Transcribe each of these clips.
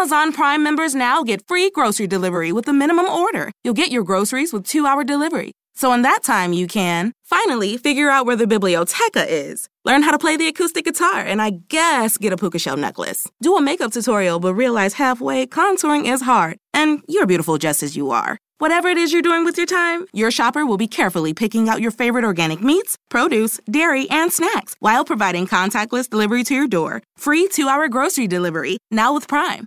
Amazon Prime members now get free grocery delivery with a minimum order. You'll get your groceries with two hour delivery. So in that time, you can finally figure out where the biblioteca is, learn how to play the acoustic guitar, and I guess get a puka shell necklace. Do a makeup tutorial, but realize halfway contouring is hard, and you're beautiful just as you are. Whatever it is you're doing with your time, your shopper will be carefully picking out your favorite organic meats, produce, dairy, and snacks while providing contactless delivery to your door. Free two hour grocery delivery, now with Prime.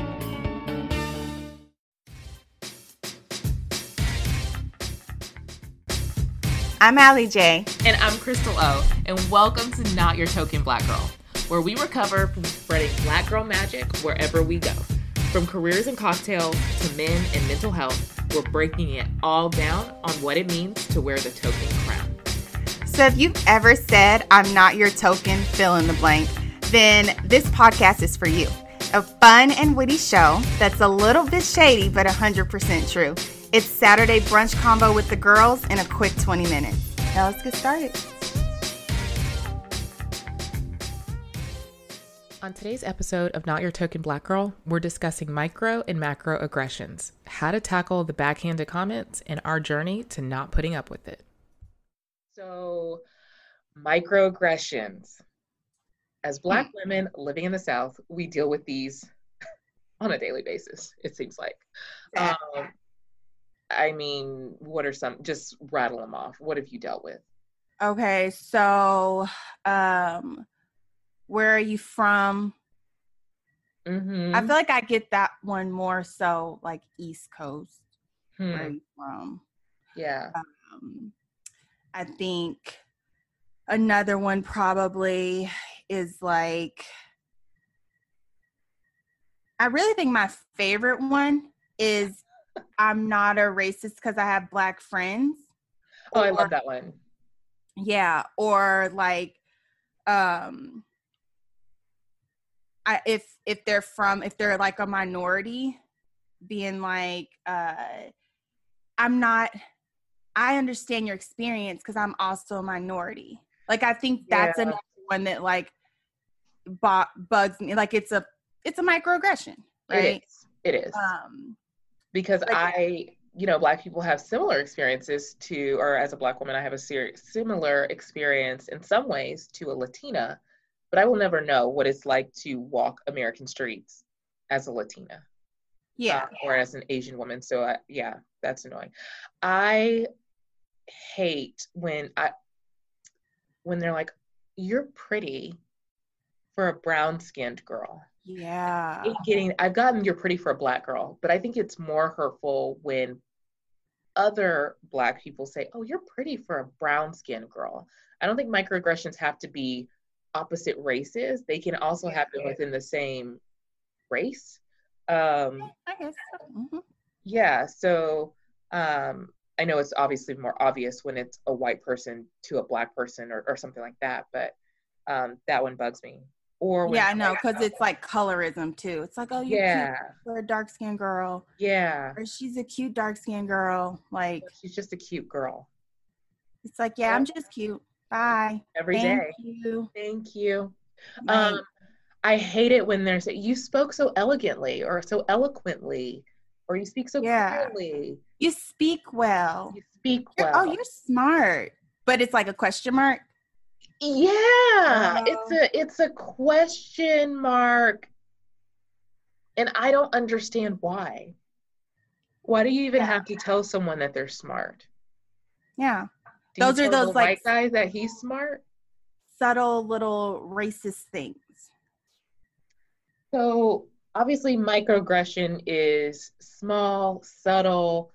I'm Alliee J. And I'm Crystal O. And welcome to Not Your Token Black Girl, where we recover from spreading black girl magic wherever we go. From careers and cocktails to men and mental health, we're breaking it all down on what it means to wear the token crown. So if you've ever said, I'm not your token, fill in the blank, then this podcast is for you. A fun and witty show that's a little bit shady, but 100% true. It's Saturday brunch combo with the girls in a quick 20 minutes. Now let's get started. On today's episode of Not Your Token Black Girl, we're discussing micro and macro aggressions, how to tackle the backhanded comments, and our journey to not putting up with it. So, microaggressions. As Black hmm. women living in the South, we deal with these on a daily basis, it seems like. Um, I mean, what are some? Just rattle them off. What have you dealt with? Okay, so um, where are you from? Mm-hmm. I feel like I get that one more so like East Coast. Hmm. Where are you from? Yeah. Um, I think another one probably is like I really think my favorite one is I'm not a racist because I have black friends. Oh, or, I love that one. Yeah, or like um I if if they're from if they're like a minority being like uh I'm not I understand your experience because I'm also a minority. Like I think that's yeah. another one that like bugs me. Like it's a it's a microaggression, right? It is. It is. Um, because like, I, you know, Black people have similar experiences to, or as a Black woman, I have a ser- similar experience in some ways to a Latina, but I will never know what it's like to walk American streets as a Latina. Yeah. Uh, or as an Asian woman. So, I, yeah, that's annoying. I hate when I, when they're like, you're pretty for a brown skinned girl. Yeah. Getting I've gotten you're pretty for a black girl, but I think it's more hurtful when other black people say, "Oh, you're pretty for a brown skinned girl." I don't think microaggressions have to be opposite races. They can also happen within the same race. Um I guess so. mm-hmm. Yeah, so um I know it's obviously more obvious when it's a white person to a black person or, or something like that, but um, that one bugs me or yeah, I know because it's like colorism too. It's like, oh, you're yeah, for a dark skinned girl. Yeah, or she's a cute dark skinned girl. Like she's just a cute girl. It's like, yeah, I'm just cute. Bye. Every Thank day. you. Thank you. Um, I hate it when there's you spoke so elegantly or so eloquently, or you speak so yeah. clearly. You speak well. You speak well. You're, oh, you're smart. But it's like a question mark. Yeah, it's a it's a question mark. And I don't understand why. Why do you even yeah. have to tell someone that they're smart? Yeah. Do those are those like white guys that he's smart. Subtle little racist things. So obviously microaggression is small, subtle.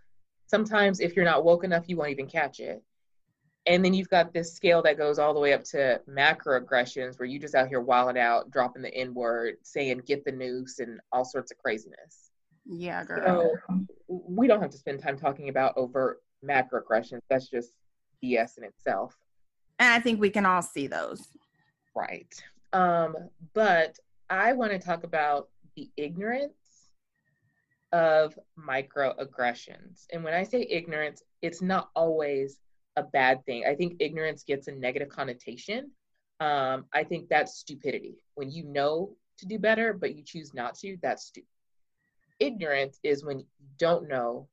Sometimes if you're not woke enough, you won't even catch it and then you've got this scale that goes all the way up to macroaggressions where you just out here wilding out dropping the n word saying get the noose and all sorts of craziness Yeah, girl. So we don't have to spend time talking about overt macroaggressions. That's just BS in itself. And I think we can all see those. Right. Um, but I want to talk about the ignorance of microaggressions. And when I say ignorance, it's not always a bad thing. I think ignorance gets a negative connotation. Um, I think that's stupidity. When you know to do better, but you choose not to, that's stupid. Ignorance is when you don't know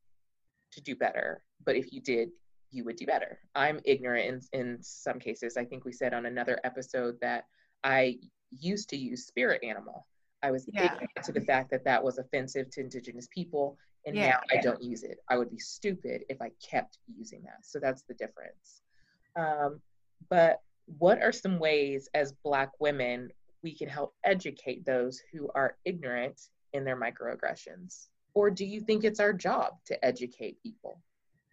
to do better, but if you did, you would do better. I'm ignorant in, in some cases. I think we said on another episode that I used to use spirit animal. I was yeah. ignorant to the fact that that was offensive to indigenous people, and yeah, now. I don't use it. I would be stupid if I kept using that. So that's the difference. Um, but what are some ways as Black women we can help educate those who are ignorant in their microaggressions? Or do you think it's our job to educate people?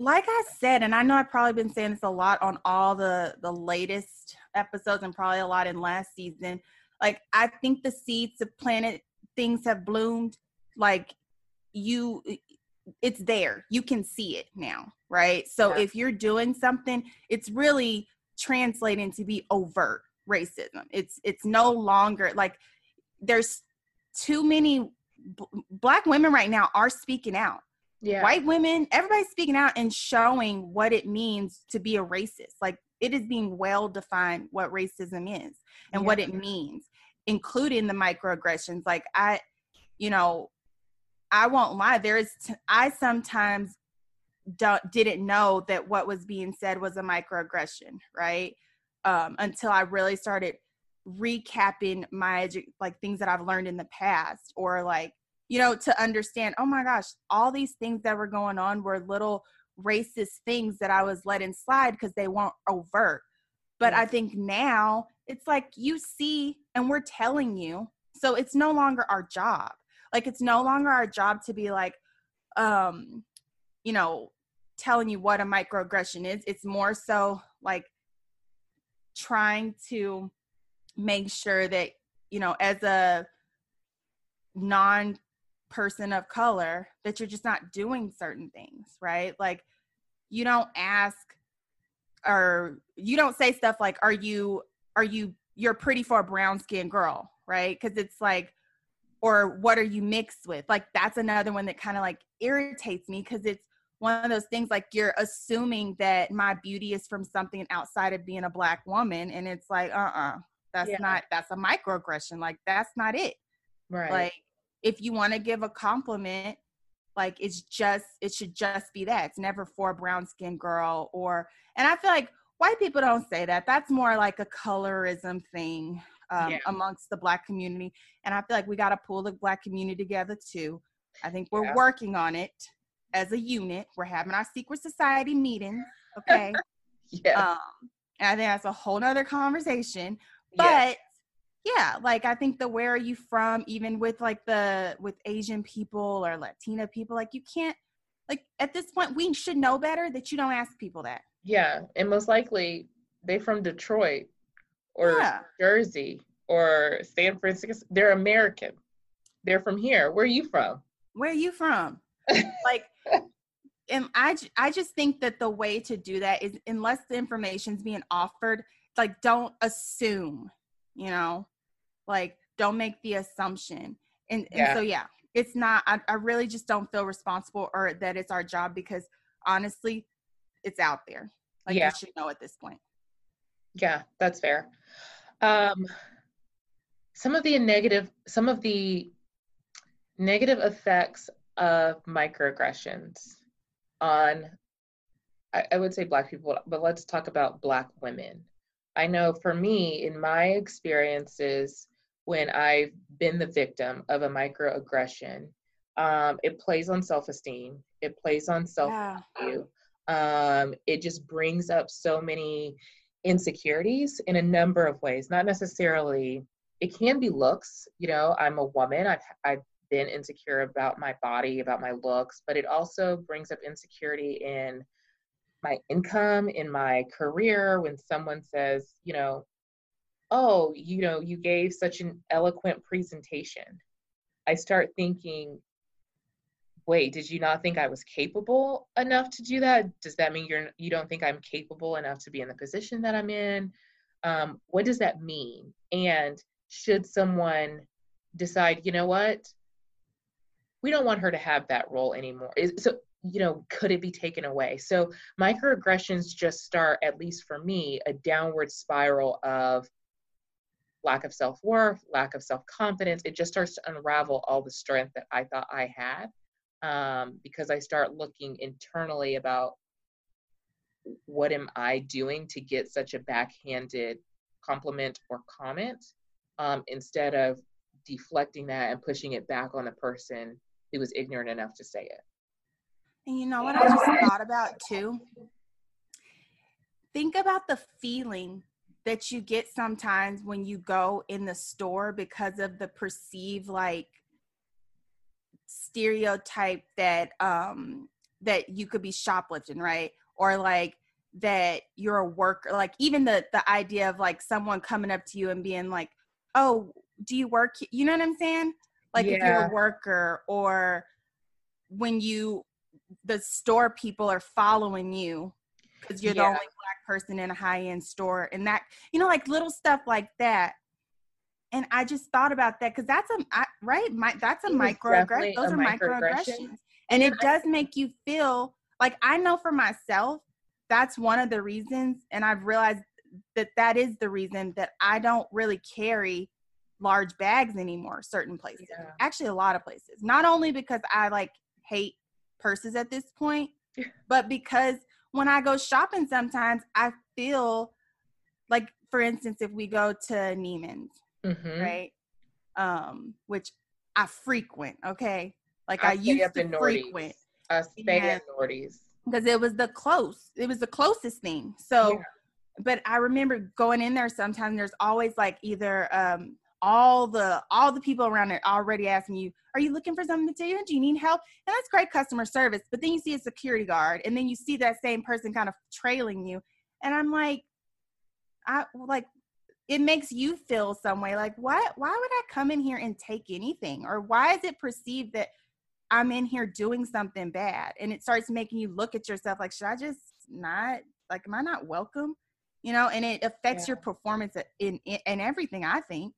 like I said, and I know I've probably been saying this a lot on all the the latest episodes and probably a lot in last season. Like I think the seeds of planted, things have bloomed. Like you, it's there. You can see it now, right? So yeah. if you're doing something, it's really translating to be overt racism. It's it's no longer like there's too many b- black women right now are speaking out yeah. white women, everybody's speaking out and showing what it means to be a racist. Like it is being well defined what racism is and yeah. what it means, including the microaggressions. Like I, you know, I won't lie. There is, t- I sometimes don't, didn't know that what was being said was a microaggression, right? Um, until I really started recapping my edu- like things that I've learned in the past or like you know, to understand, oh my gosh, all these things that were going on were little racist things that I was letting slide because they weren't overt. But I think now it's like you see and we're telling you. So it's no longer our job. Like it's no longer our job to be like, um, you know, telling you what a microaggression is. It's more so like trying to make sure that, you know, as a non person of color that you're just not doing certain things, right? Like you don't ask or you don't say stuff like are you are you you're pretty for a brown skinned girl, right? Cuz it's like or what are you mixed with? Like that's another one that kind of like irritates me cuz it's one of those things like you're assuming that my beauty is from something outside of being a black woman and it's like uh-uh that's yeah. not that's a microaggression like that's not it right like if you want to give a compliment like it's just it should just be that. It's never for a brown skinned girl or and i feel like white people don't say that. That's more like a colorism thing um, yeah. amongst the black community and i feel like we got to pull the black community together too. I think we're yeah. working on it as a unit. We're having our secret society meetings okay? Yeah. Um, and i think that's a whole nother conversation but yeah like i think the where are you from even with like the with asian people or latina people like you can't like at this point we should know better that you don't ask people that. Yeah and most likely they from detroit or yeah. jersey or san francisco they're american. They're from here. Where are you from? Where are you from? Like and I, I just think that the way to do that is unless the information's being offered like don't assume you know like don't make the assumption. And, yeah. and so yeah it's not I, I really just don't feel responsible or that it's our job because honestly it's out there. Like yeah. you should know at this point. Yeah that's fair. Um some of the negative some of the negative effects of microaggressions on I, I would say black people but let's talk about black women. I know for me, in my experiences, when I've been the victim of a microaggression, um, it plays on self esteem, it plays on self value. Yeah. Um, it just brings up so many insecurities in a number of ways, not necessarily, it can be looks. You know, I'm a woman, I've, I've been insecure about my body, about my looks, but it also brings up insecurity in my income, in my career, when someone says, you know, oh, you know, you gave such an eloquent presentation, I start thinking, wait, did you not think I was capable enough to do that? Does that mean you're you don't think I'm capable enough to be in the position that I'm in? Um, what does that mean? And should someone decide, you know what, we don't want her to have that role anymore? Is, so you know, could it be taken away? So microaggressions just start, at least for me, a downward spiral of lack of self worth, lack of self confidence. It just starts to unravel all the strength that I thought I had um, because I start looking internally about what am I doing to get such a backhanded compliment or comment um, instead of deflecting that and pushing it back on the person who was ignorant enough to say it. And you know what I just thought about too? Think about the feeling that you get sometimes when you go in the store because of the perceived like stereotype that um that you could be shoplifting right or like that you're a worker like even the the idea of like someone coming up to you and being like oh do you work you know what i'm saying like yeah. if you're a worker or when you the store people are following you because you're yeah. the only black person in a high-end store and that you know like little stuff like that. And i just thought about that because that's a I, right? My, that's a microaggression those a are microaggressions. And it does make you feel like i know for myself that's one of the reasons and i've realized that that is the reason that i don't really carry large bags anymore certain places. Yeah. actually a lot of places. Not only because i like hate purses at this point but because when I go shopping, sometimes I feel like, for instance, if we go to Neiman's, mm-hmm. right? Um, which I frequent, okay? Like I, I used to frequent. I stay Nordy's. Because it was the close, it was the closest thing. So, yeah. but I remember going in there sometimes, there's always like either um, all the all the people around there already asking you, "Are you looking for something to do? Do you need help?" And that's great customer service. But then you see a security guard, and then you see that same person kind of trailing you, and I'm like, I like it makes you feel some way like why why would I come in here and take anything, or why is it perceived that I'm in here doing something bad, and it starts making you look at yourself like, should I just not like, am I not welcome? You know, and it affects yeah. your performance in, in in everything. I think.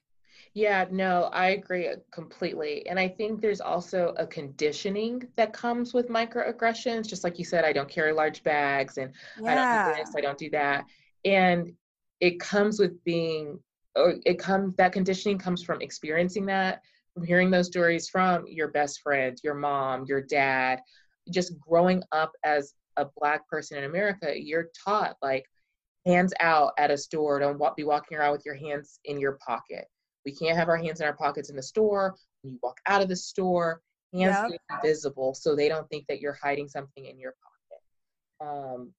Yeah, no, I agree uh, completely. And I think there's also a conditioning that comes with microaggressions. Just like you said, I don't carry large bags and yeah. I don't do this, I don't do that. And it comes with being, or it comes, that conditioning comes from experiencing that, from hearing those stories from your best friend, your mom, your dad, just growing up as a Black person in America, you're taught like, hands out at a store, don't be walking around with your hands in your pocket we can't have our hands in our pockets in the store. When you walk out of the store, hands yep. visible so they don't think that you're hiding something in your pocket. Um,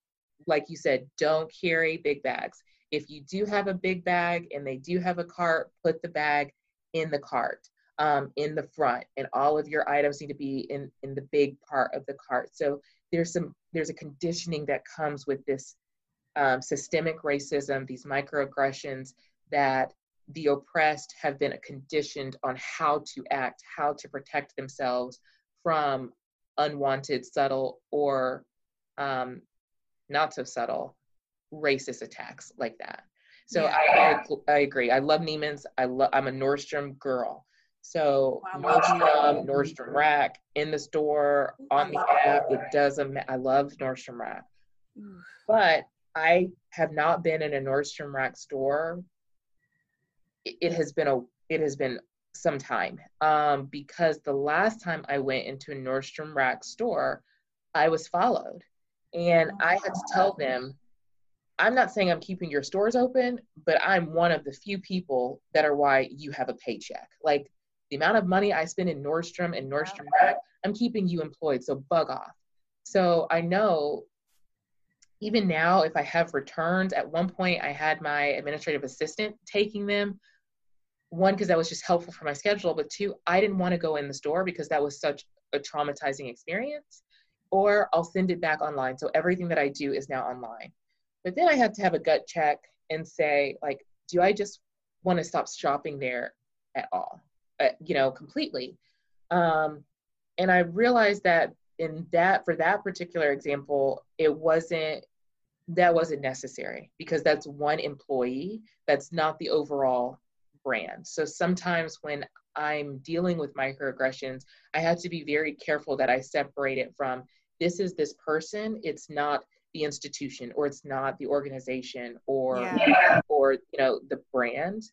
like you said, don't carry big bags. If you do have a big bag and they do have a cart, put the bag in the cart, um, in the front, and all of your items need to be in in the big part of the cart. So there's some there's a conditioning that comes with this um, systemic racism, these microaggressions that the oppressed have been conditioned on how to act, how to protect themselves from unwanted, subtle, or um, not so subtle racist attacks like that. So yeah. I, I, I agree. I love Neiman's. I love. I'm a Nordstrom girl. So wow. Nordstrom, Nordstrom Rack in the store on the app. It doesn't. I love Nordstrom Rack, but I have not been in a Nordstrom Rack store it has been a it has been some time um, because the last time I went into a Nordstrom Rack store, I was followed, and I had to tell them, I'm not saying I'm keeping your stores open, but I'm one of the few people that are why you have a paycheck. Like the amount of money I spend in Nordstrom and Nordstrom Rack, I'm keeping you employed, so bug off. So I know even now, if I have returns, at one point I had my administrative assistant taking them one because that was just helpful for my schedule but two i didn't want to go in the store because that was such a traumatizing experience or i'll send it back online. So everything that i do is now online. But then i had to have a gut check and say like do i just want to stop shopping there at all? Uh, you know completely. Um, and I realized that in that for that particular example, it wasn't that wasn't necessary because that's one employee. That's not the overall brand. So sometimes when I'm dealing with microaggressions, I have to be very careful that I separate it from this is this person. It's not the institution or it's not the organization or yeah. or you know the brand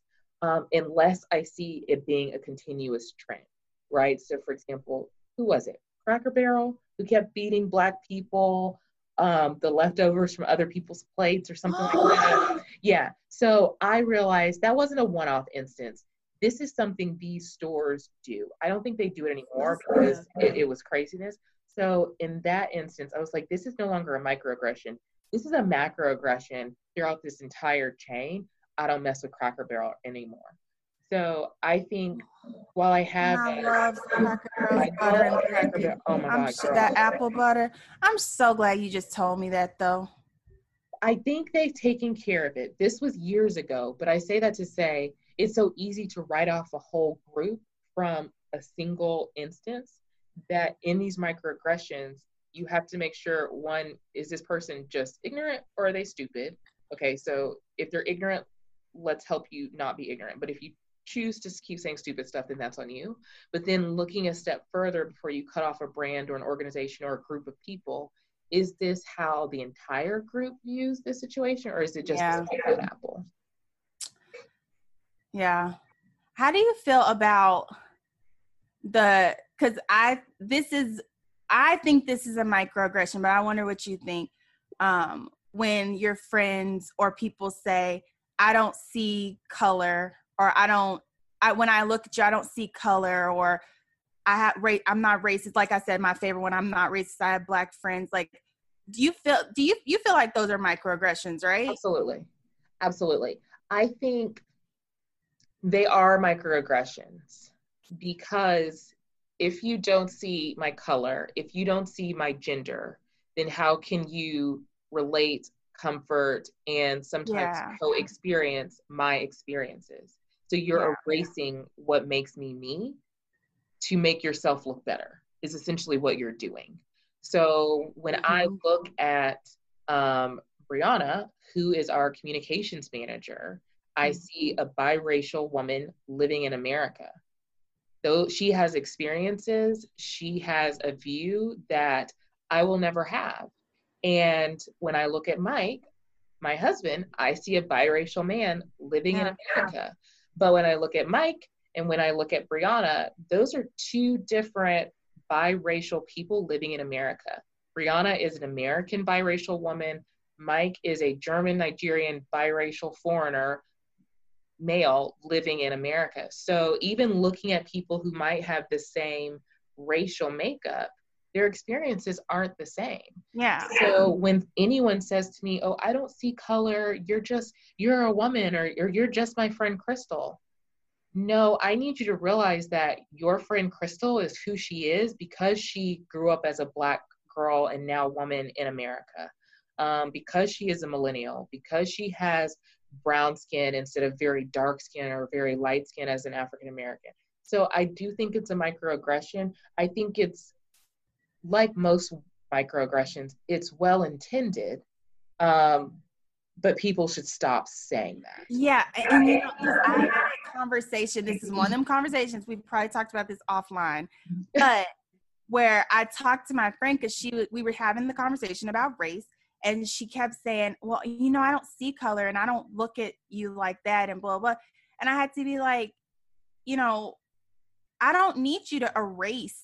um, unless I see it being a continuous trend, right? So, for example, who was it? Cracker Barrel, who kept beating Black people, um, the leftovers from other people's plates or something like that. Yeah. So I realized that wasn't a one off instance. This is something these stores do. I don't think they do it anymore because it, it was craziness. So in that instance, I was like, this is no longer a microaggression. This is a macroaggression throughout this entire chain. I don't mess with Cracker Barrel anymore. So I think while I have I love Cracker Barrel butter and Cracker Barrel. Oh my I'm god, sh- that apple butter. I'm so glad you just told me that though. I think they've taken care of it. This was years ago, but I say that to say it's so easy to write off a whole group from a single instance that in these microaggressions, you have to make sure one, is this person just ignorant or are they stupid? Okay, so if they're ignorant, let's help you not be ignorant. But if you choose to keep saying stupid stuff, then that's on you. But then looking a step further before you cut off a brand or an organization or a group of people, is this how the entire group views this situation or is it just yeah. apple? Yeah. How do you feel about the because I this is I think this is a microaggression, but I wonder what you think. Um, when your friends or people say, I don't see color, or I don't, I when I look at you, I don't see color, or I have rate, I'm not racist. Like I said, my favorite one, I'm not racist. I have black friends. Like, do you feel? Do you you feel like those are microaggressions, right? Absolutely, absolutely. I think they are microaggressions because if you don't see my color, if you don't see my gender, then how can you relate, comfort, and sometimes yeah. co experience my experiences? So you're yeah. erasing what makes me me to make yourself look better, is essentially what you're doing. So when mm-hmm. I look at um, Brianna, who is our communications manager, I mm-hmm. see a biracial woman living in America though she has experiences, she has a view that I will never have. And when I look at Mike, my husband, I see a biracial man living yeah. in America. But when I look at Mike and when I look at Brianna, those are two different biracial people living in America. Brianna is an American biracial woman. Mike is a German Nigerian biracial foreigner male living in America. So even looking at people who might have the same racial makeup, their experiences aren't the same. Yeah. So when anyone says to me, "Oh, I don't see color. You're just you're a woman or, or you're just my friend Crystal." No, I need you to realize that your friend Crystal is who she is because she grew up as a black girl and now woman in America. Um, because she is a millennial, because she has brown skin instead of very dark skin or very light skin as an African American. So I do think it's a microaggression. I think it's like most microaggressions, it's well intended. Um, but people should stop saying that. Yeah, and you know, I had a conversation. This is one of them conversations we've probably talked about this offline, but where I talked to my friend because she we were having the conversation about race, and she kept saying well you know i don't see color and i don't look at you like that and blah blah and i had to be like you know i don't need you to erase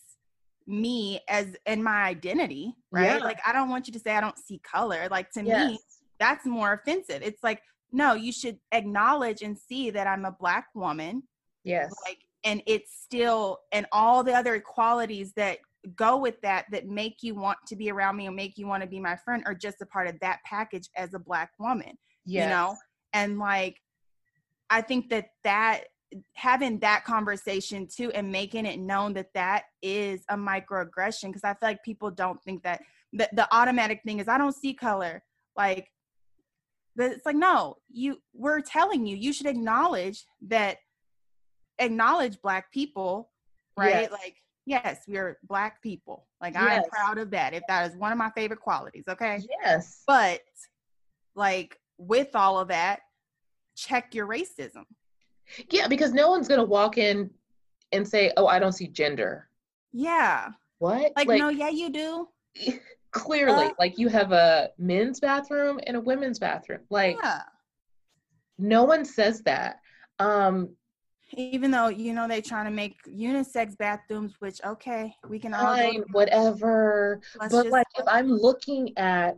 me as in my identity right yeah. like i don't want you to say i don't see color like to yes. me that's more offensive it's like no you should acknowledge and see that i'm a black woman yes like and it's still and all the other qualities that go with that that make you want to be around me or make you want to be my friend or just a part of that package as a black woman yes. you know and like i think that that having that conversation too and making it known that that is a microaggression because i feel like people don't think that the, the automatic thing is i don't see color like but it's like no you we're telling you you should acknowledge that acknowledge black people right yes. like yes, we're black people. Like I'm proud of that. If that is one of my favorite qualities, okay? Yes. But like with all of that, check your racism. Yeah, because no one's gonna walk in and say, "Oh, I don't see gender." Yeah. What? Like, no, yeah, you do. clearly, uh, like you have a men's bathroom and a women's bathroom. Like yeah. no one says that. Um, Even though you know they're trying to make unisex bathrooms, which okay, we can all fine, whatever. Let's but like if I'm looking at,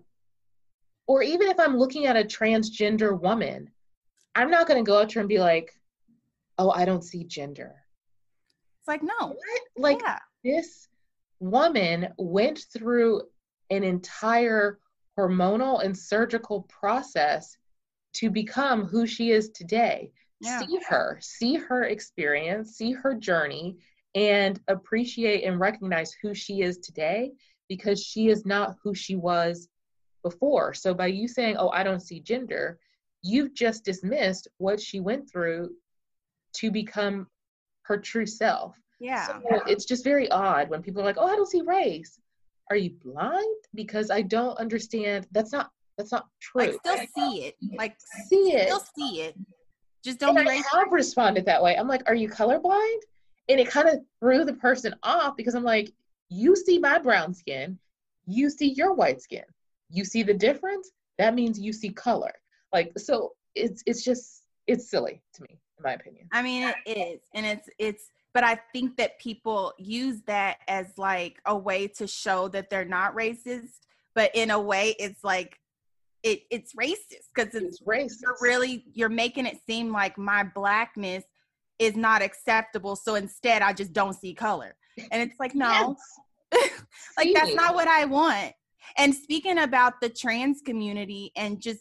or even if I'm looking at a transgender woman, I'm not gonna go up to her and be like, "Oh, I don't see gender." it's like no, What? Like yeah, this woman went through an entire hormonal and surgical process to become who she is today. Yeah. See her, see her experience, see her journey, and appreciate and recognize who she is today because she is not who she was before. So, by you saying, Oh, I don't see gender, you've just dismissed what she went through to become her true self. yeah. So it's just very odd when people are like, "Oh, I don't see race." Are you blind? Because I don't understand. That's not. That's not true. like still see it, like see it. still see it. Just don't And I have responded that way. I'm like, "Are you colorblind?" And it kind of threw the person off because I'm like, "You see my brown skin, you see your white skin. You see the difference. That means you see color." Like, so it's it's just it's silly to me, in my opinion. I mean, it is, and it's it's. But I think that people use that as like a way to show that they're not racist. But in a way, it's like it it's racist because it's It's racist. you're really you're making it seem like my blackness is not acceptable. So instead, I just don't see color, and it's like no, like that's not what I want. And speaking about the trans community and just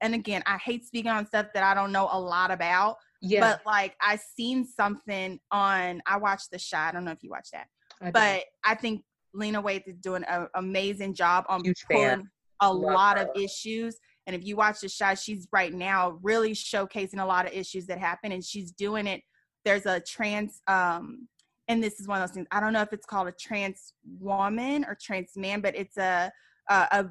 and again, I hate speaking on stuff that I don't know a lot about, Yeah, but like I seen something on I watched the Chi. I don't know if you watched that. I. But I think Lena Waithe is doing an amazing job on Huge pulling fan. a Love lot of issues. And if you watch the Chi, she's right now really showcasing a lot of issues that happen, and she's doing it. There's a trans, um, and this is one of those things. I don't know if it's called a trans woman or trans man, but it's a a, a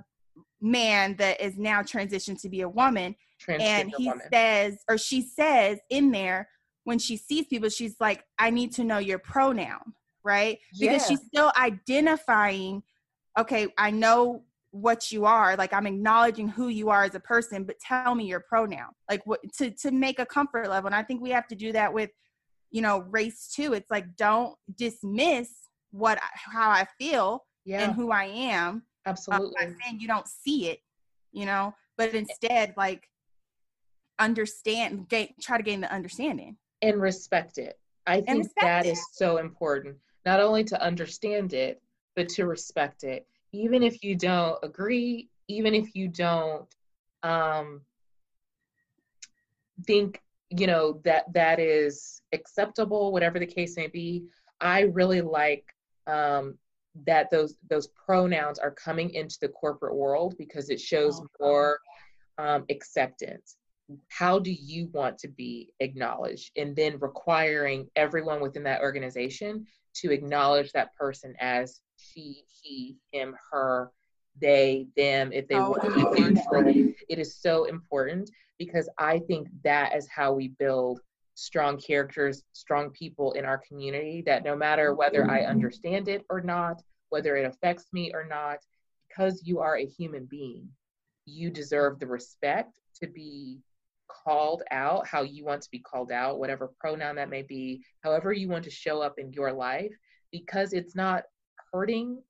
man that is now transitioned to be a woman, and he woman. says or she says in there when she sees people, she's like, "I need to know your pronoun." Right? because she's still identifying okay i know what you are like i'm acknowledging who you are as a person but tell me your pronoun like what to to make a comfort level and i think we have to do that with you know race too it's like don't dismiss what how i feel yeah, and who i am absolutely. by saying you don't see it you know but instead like understand gain, try to gain the understanding and respect it. I think that it. is so important. Not only to understand it, but to respect it. Even if you don't agree, even if you don't um, think, you know, that that is acceptable, whatever the case may be. I really like um, that those those pronouns are coming into the corporate world because it shows Oh, more um, acceptance. How do you want to be acknowledged? And then requiring everyone within that organization to acknowledge that person as she he him her they them if they So want to be neutral it is so important because i think that is how we build strong characters strong people in our community that no matter whether i understand it or not whether it affects me or not because you are a human being you deserve the respect to be called out how you want to be called out, whatever pronoun that may be, however you want to show up in your life, because it's not hurting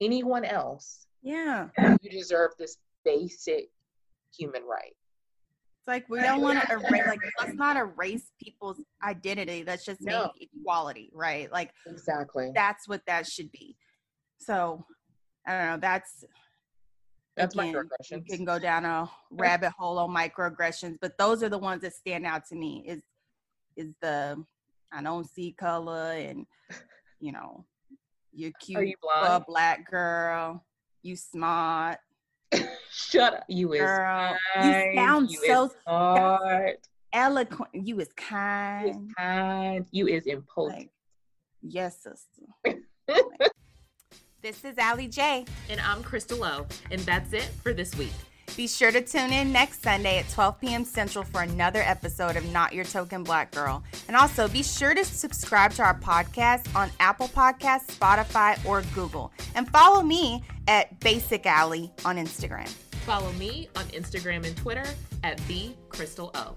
anyone else. yeah You deserve this basic human right. Like we don't want to erase, like let's not erase people's identity. Let's just No. make equality, right? Like Exactly. that's what that should be. So I don't know. That's That's again, microaggressions. You can go down a rabbit hole on microaggressions, but those are the ones that stand out to me. Is is the I don't see color, and you know, you're cute, Are you blind? black girl. You smart, Shut up. You is girl. kind. You sound you so is smart. eloquent. You is You is kind. kind. You is imposing. Like, Yes, sister. this is Alliee J. And I'm Crystal O. And that's it for this week. Be sure to tune in next Sunday at 12 p.m. Central for another episode of Not Your Token Black Girl. And also be sure to subscribe to our podcast on Apple Podcasts, Spotify, or Google. And follow me at Basic Alliee on Instagram. Follow me on Instagram and Twitter at the Crystal O.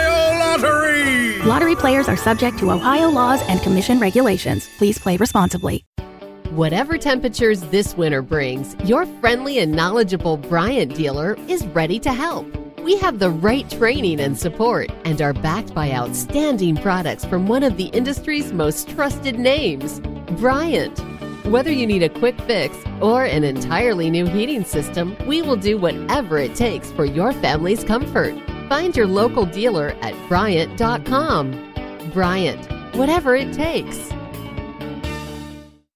Lottery. Lottery players are subject to Ohio laws and commission regulations. Please play responsibly. Whatever temperatures this winter brings, your friendly and knowledgeable Bryant dealer is ready to help. We have the right training and support and are backed by outstanding products from one of the industry's most trusted names, Bryant. Whether you need a quick fix or an entirely new heating system, we will do whatever it takes for your family's comfort. Find your local dealer at Bryant.com. Bryant, whatever it takes.